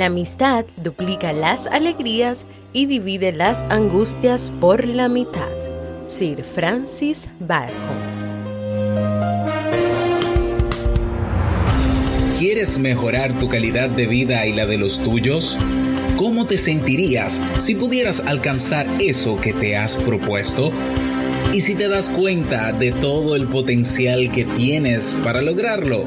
La amistad duplica las alegrías y divide las angustias por la mitad. Sir Francis Bacon. ¿Quieres mejorar tu calidad de vida y la de los tuyos? ¿Cómo te sentirías si pudieras alcanzar eso que te has propuesto? ¿Y si te das cuenta de todo el potencial que tienes para lograrlo?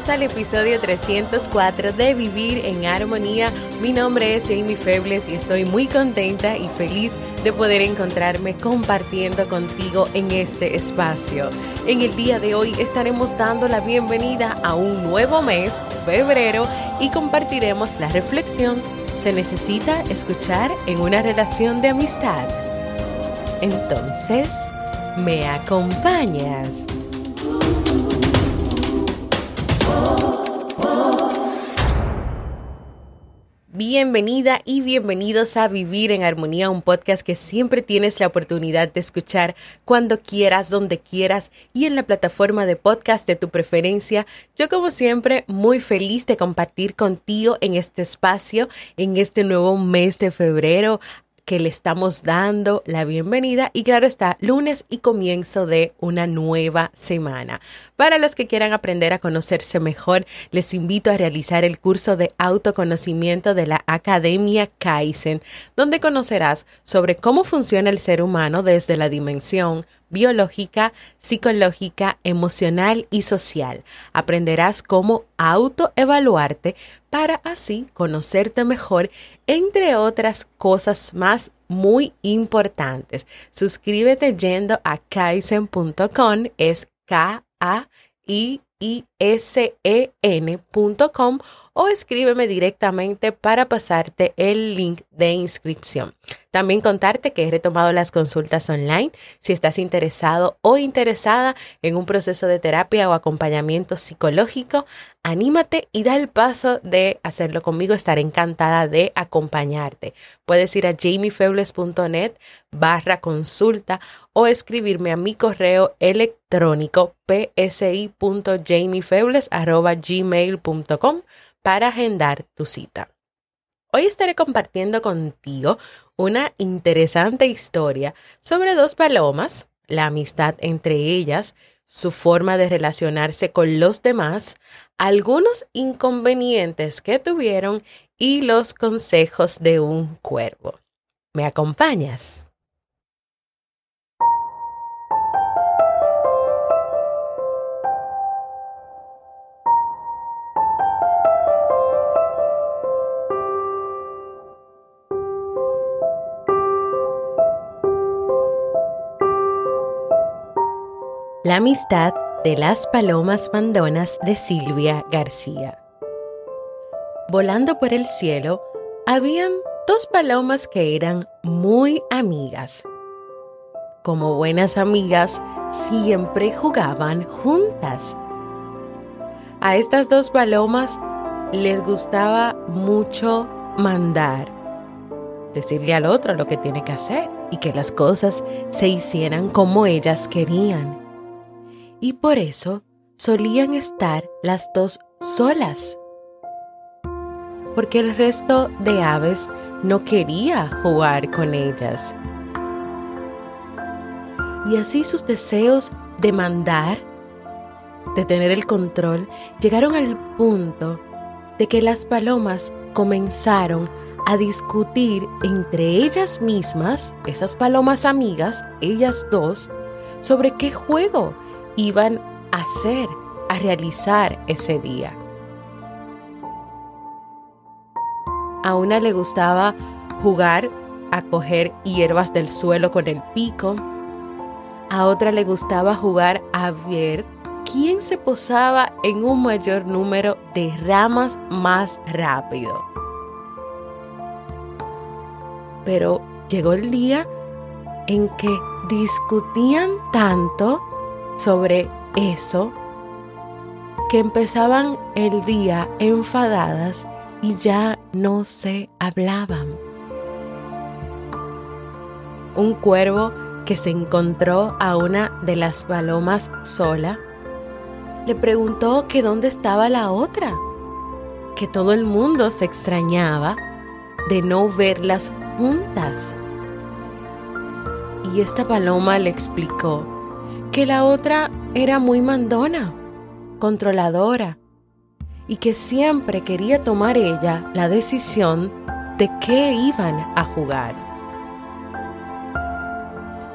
Bienvenidos al episodio 304 de Vivir en Armonía. Mi nombre es Jamie Febles y estoy muy contenta y feliz de poder encontrarme compartiendo contigo en este espacio. En el día de hoy estaremos dando la bienvenida a un nuevo mes, febrero, y compartiremos la reflexión. Se necesita escuchar en una relación de amistad. Entonces, ¿me acompañas? Bienvenida y bienvenidos a Vivir en Armonía, un podcast que siempre tienes la oportunidad de escuchar cuando quieras, donde quieras y en la plataforma de podcast de tu preferencia. Yo como siempre muy feliz de compartir contigo en este espacio, en este nuevo mes de febrero que le estamos dando la bienvenida y claro está, lunes y comienzo de una nueva semana. Para los que quieran aprender a conocerse mejor, les invito a realizar el curso de autoconocimiento de la Academia Kaizen, donde conocerás sobre cómo funciona el ser humano desde la dimensión biológica, psicológica, emocional y social. Aprenderás cómo autoevaluarte para así conocerte mejor, entre otras cosas más muy importantes. Suscríbete yendo a kaizen.com, es K A I I S E N.com o escríbeme directamente para pasarte el link de inscripción. También contarte que he retomado las consultas online. Si estás interesado o interesada en un proceso de terapia o acompañamiento psicológico, anímate y da el paso de hacerlo conmigo. Estaré encantada de acompañarte. Puedes ir a jamiefebles.net barra consulta o escribirme a mi correo electrónico psi.jamiefebles.gmail.com para agendar tu cita. Hoy estaré compartiendo contigo una interesante historia sobre dos palomas, la amistad entre ellas, su forma de relacionarse con los demás, algunos inconvenientes que tuvieron y los consejos de un cuervo. ¿Me acompañas? La amistad de las palomas mandonas de Silvia García. Volando por el cielo, habían dos palomas que eran muy amigas. Como buenas amigas, siempre jugaban juntas. A estas dos palomas les gustaba mucho mandar, decirle al otro lo que tiene que hacer y que las cosas se hicieran como ellas querían y por eso solían estar las dos solas, porque el resto de aves no quería jugar con ellas. Y así sus deseos de mandar, de tener el control, llegaron al punto de que las palomas comenzaron a discutir entre ellas mismas, esas palomas amigas, ellas dos, sobre qué juego iban a hacer, a realizar ese día. A una le gustaba jugar a coger hierbas del suelo con el pico. A otra le gustaba jugar a ver quién se posaba en un mayor número de ramas más rápido. Pero llegó el día en que discutían tanto sobre eso que empezaban el día enfadadas y ya no se hablaban. Un cuervo que se encontró a una de las palomas sola le preguntó que dónde estaba la otra, que todo el mundo se extrañaba de no verlas juntas. Y esta paloma le explicó que la otra era muy mandona, controladora, y que siempre quería tomar ella la decisión de qué iban a jugar.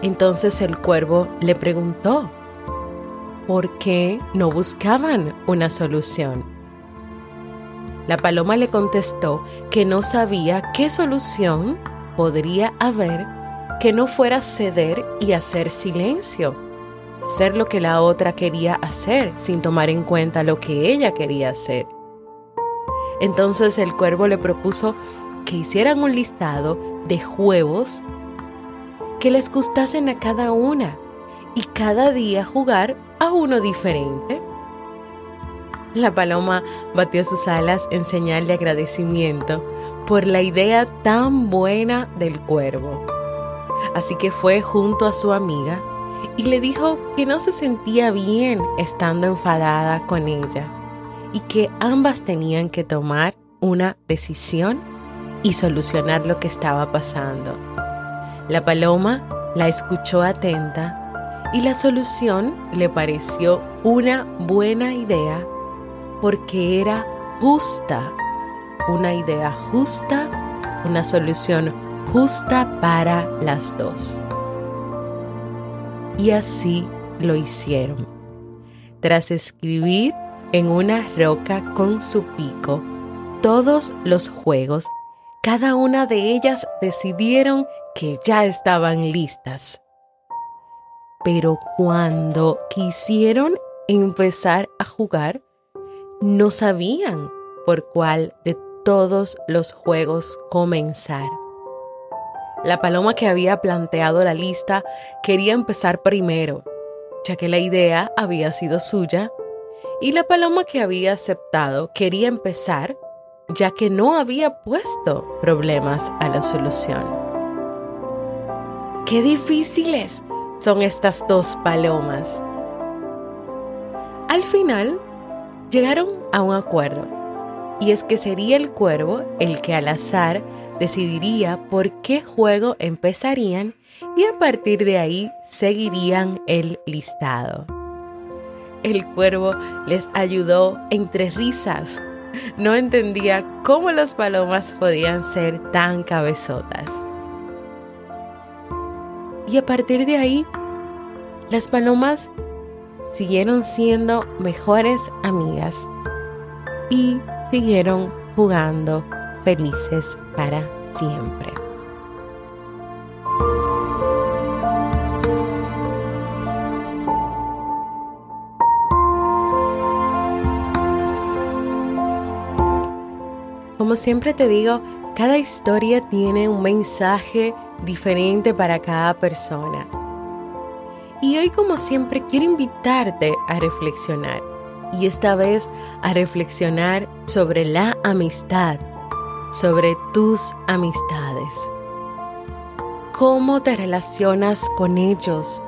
Entonces el cuervo le preguntó, ¿por qué no buscaban una solución? La paloma le contestó que no sabía qué solución podría haber que no fuera ceder y hacer silencio, hacer lo que la otra quería hacer sin tomar en cuenta lo que ella quería hacer. Entonces el cuervo le propuso que hicieran un listado de juegos que les gustasen a cada una y cada día jugar a uno diferente. La paloma batió sus alas en señal de agradecimiento por la idea tan buena del cuervo. Así que fue junto a su amiga y le dijo que no se sentía bien estando enfadada con ella y que ambas tenían que tomar una decisión y solucionar lo que estaba pasando. La paloma la escuchó atenta y la solución le pareció una buena idea porque era justa, una idea justa, una solución justa para las dos. Y así lo hicieron. Tras escribir en una roca con su pico todos los juegos, cada una de ellas decidieron que ya estaban listas pero cuando quisieron empezar a jugar, no sabían por cuál de todos los juegos comenzar. La paloma que había planteado la lista quería empezar primero, ya que la idea había sido suya, y la paloma que había aceptado quería empezar, ya que no había puesto problemas a la solución. ¡Qué difíciles! son estas dos palomas. Al final, llegaron a un acuerdo, y es que sería el cuervo el que al azar decidiría por qué juego empezarían y a partir de ahí seguirían el listado. El cuervo les ayudó entre risas. No entendía cómo las palomas podían ser tan cabezotas. Y a partir de ahí, las palomas siguieron siendo mejores amigas y siguieron jugando felices para siempre. Como siempre te digo, cada historia tiene un mensaje diferente para cada persona. Y hoy como siempre quiero invitarte a reflexionar y esta vez a reflexionar sobre la amistad, sobre tus amistades. ¿Cómo te relacionas con ellos?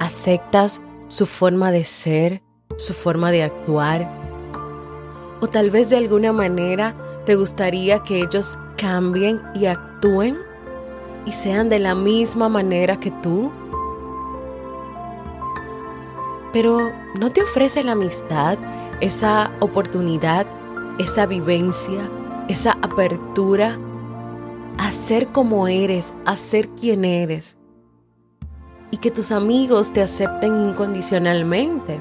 ¿Aceptas su forma de ser, su forma de actuar? ¿O tal vez de alguna manera te gustaría que ellos cambien y actúen y sean de la misma manera que tú? Pero ¿no te ofrece la amistad esa oportunidad, esa vivencia esa apertura a ser como eres, a ser quien eres. Y que tus amigos te acepten incondicionalmente.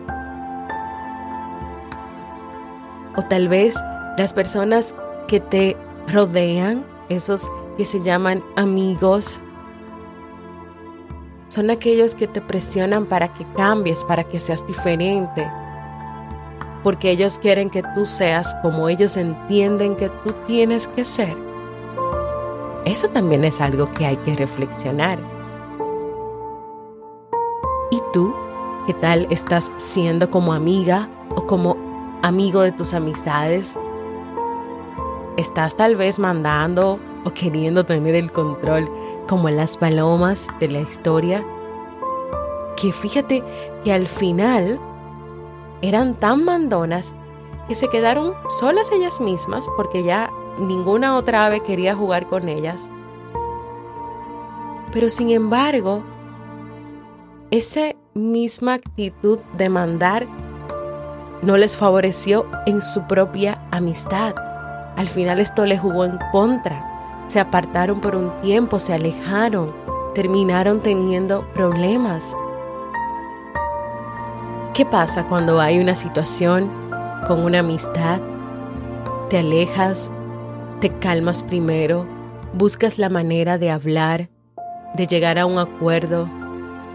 O tal vez las personas que te rodean, esos que se llaman amigos, son aquellos que te presionan para que cambies, para que seas diferente. Porque ellos quieren que tú seas como ellos entienden que tú tienes que ser. Eso también es algo que hay que reflexionar. ¿Y tú? ¿Qué tal estás siendo como amiga o como amigo de tus amistades? ¿Estás tal vez mandando o queriendo tener el control como las palomas de la historia? Que fíjate que al final eran tan mandonas que se quedaron solas ellas mismas porque ya ninguna otra ave quería jugar con ellas. Pero sin embargo, esa misma actitud de mandar no les favoreció en su propia amistad. Al final esto le jugó en contra. Se apartaron por un tiempo, se alejaron, terminaron teniendo problemas. ¿Qué pasa cuando hay una situación con una amistad? Te alejas, te calmas primero, buscas la manera de hablar, de llegar a un acuerdo,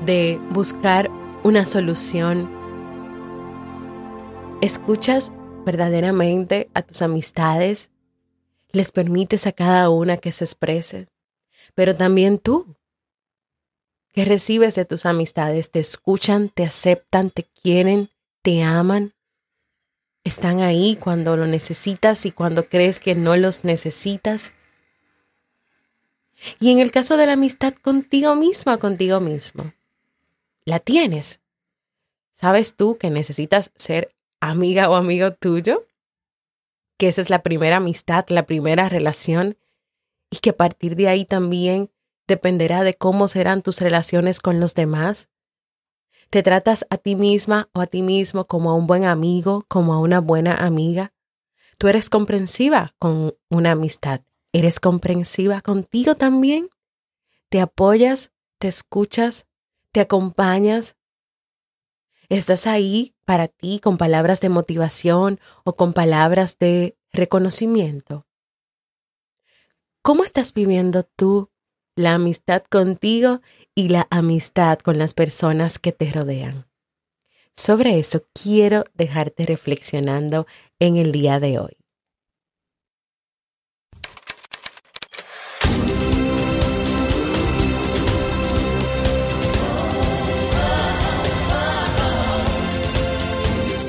de buscar una solución. Escuchas verdaderamente a tus amistades, les permites a cada una que se exprese, pero también tú, que recibes de tus amistades, te escuchan, te aceptan, te quieren, te aman están ahí cuando lo necesitas y cuando crees que no los necesitas. Y en el caso de la amistad contigo misma, contigo mismo, la tienes. ¿Sabes tú que necesitas ser amiga o amigo tuyo? Que esa es la primera amistad, la primera relación y que a partir de ahí también dependerá de cómo serán tus relaciones con los demás. ¿Te tratas a ti misma o a ti mismo como a un buen amigo, como a una buena amiga? ¿Tú eres comprensiva con una amistad? ¿Eres comprensiva contigo también? ¿Te apoyas? ¿Te escuchas? ¿Te acompañas? ¿Estás ahí para ti con palabras de motivación o con palabras de reconocimiento? ¿Cómo estás viviendo tú la amistad contigo y la amistad con las personas que te rodean. Sobre eso quiero dejarte reflexionando en el día de hoy.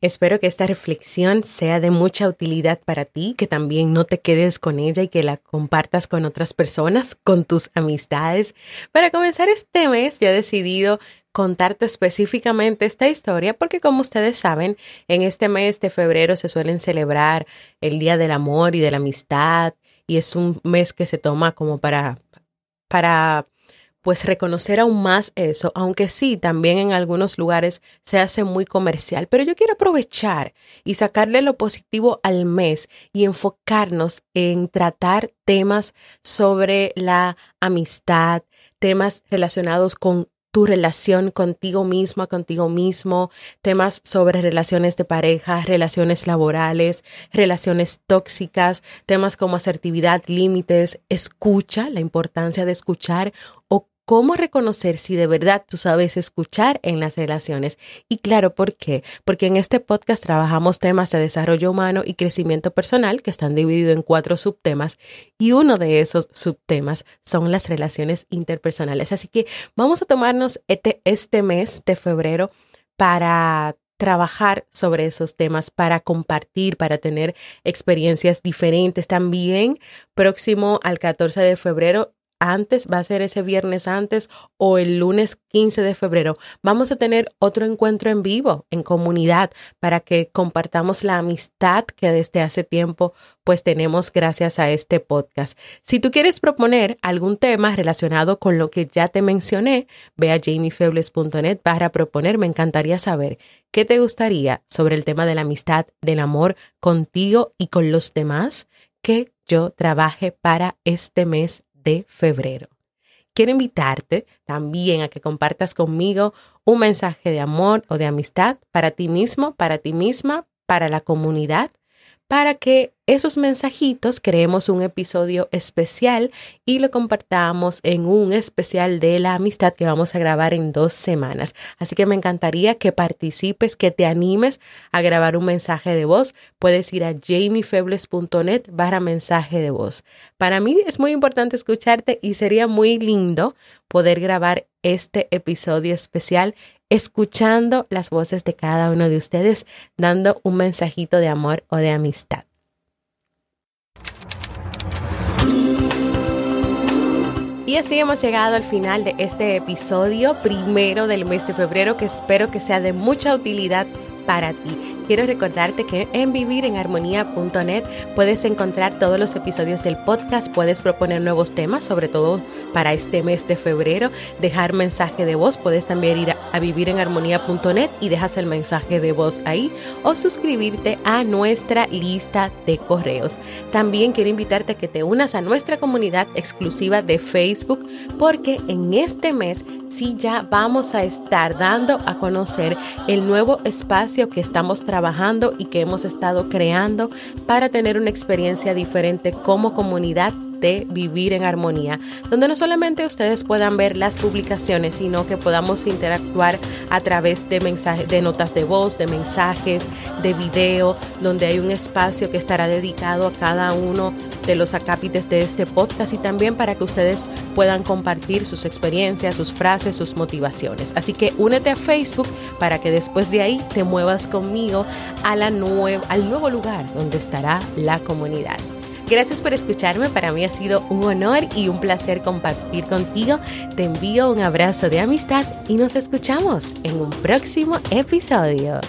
Espero que esta reflexión sea de mucha utilidad para ti, que también no te quedes con ella y que la compartas con otras personas, con tus amistades. Para comenzar este mes, yo he decidido contarte específicamente esta historia porque como ustedes saben, en este mes de febrero se suelen celebrar el Día del Amor y de la Amistad y es un mes que se toma como para para pues reconocer aún más eso, aunque sí, también en algunos lugares se hace muy comercial, pero yo quiero aprovechar y sacarle lo positivo al mes y enfocarnos en tratar temas sobre la amistad, temas relacionados con tu relación contigo misma, contigo mismo, temas sobre relaciones de pareja, relaciones laborales, relaciones tóxicas, temas como asertividad, límites, escucha, la importancia de escuchar o cómo reconocer si de verdad tú sabes escuchar en las relaciones. Y claro, ¿por qué? Porque en este podcast trabajamos temas de desarrollo humano y crecimiento personal que están divididos en cuatro subtemas y uno de esos subtemas son las relaciones interpersonales. Así que vamos a tomarnos este, este mes de febrero para trabajar sobre esos temas para compartir, para tener experiencias diferentes. También próximo al 14 de febrero antes, va a ser ese viernes antes o el lunes 15 de febrero, vamos a tener otro encuentro en vivo, en comunidad, para que compartamos la amistad que desde hace tiempo pues tenemos gracias a este podcast. Si tú quieres proponer algún tema relacionado con lo que ya te mencioné, ve a jamiefebles.net para proponer. Me encantaría saber qué te gustaría sobre el tema de la amistad, del amor contigo y con los demás que yo trabaje para este mes febrero. Quiero invitarte también a que compartas conmigo un mensaje de amor o de amistad para ti mismo, para ti misma, para la comunidad para que esos mensajitos creemos un episodio especial y lo compartamos en un especial de la amistad que vamos a grabar en dos semanas. Así que me encantaría que participes, que te animes a grabar un mensaje de voz. Puedes ir a jamiefebles.net barra mensaje de voz. Para mí es muy importante escucharte y sería muy lindo poder grabar este episodio especial escuchando las voces de cada uno de ustedes, dando un mensajito de amor o de amistad. Y así hemos llegado al final de este episodio primero del mes de febrero que espero que sea de mucha utilidad para ti. Quiero recordarte que en vivirenharmonía.net puedes encontrar todos los episodios del podcast, puedes proponer nuevos temas, sobre todo para este mes de febrero, dejar mensaje de voz, puedes también ir a, vivirenharmonía.net y dejas el mensaje de voz ahí o suscribirte a nuestra lista de correos. También quiero invitarte a que te unas a nuestra comunidad exclusiva de Facebook porque en este mes sí ya vamos a estar dando a conocer el nuevo espacio que estamos trabajando y que hemos estado creando para tener una experiencia diferente como comunidad de vivir en armonía, donde no solamente ustedes puedan ver las publicaciones, sino que podamos interactuar a través de mensajes, de notas de voz, de mensajes, de video, donde hay un espacio que estará dedicado a cada uno de los acápites de este podcast y también para que ustedes puedan compartir sus experiencias, sus frases, sus motivaciones. Así que únete a Facebook para que después de ahí te muevas conmigo a la al nuevo lugar donde estará la comunidad. Gracias por escucharme, para mí ha sido un honor y un placer compartir contigo. Te envío un abrazo de amistad y nos escuchamos en un próximo episodio.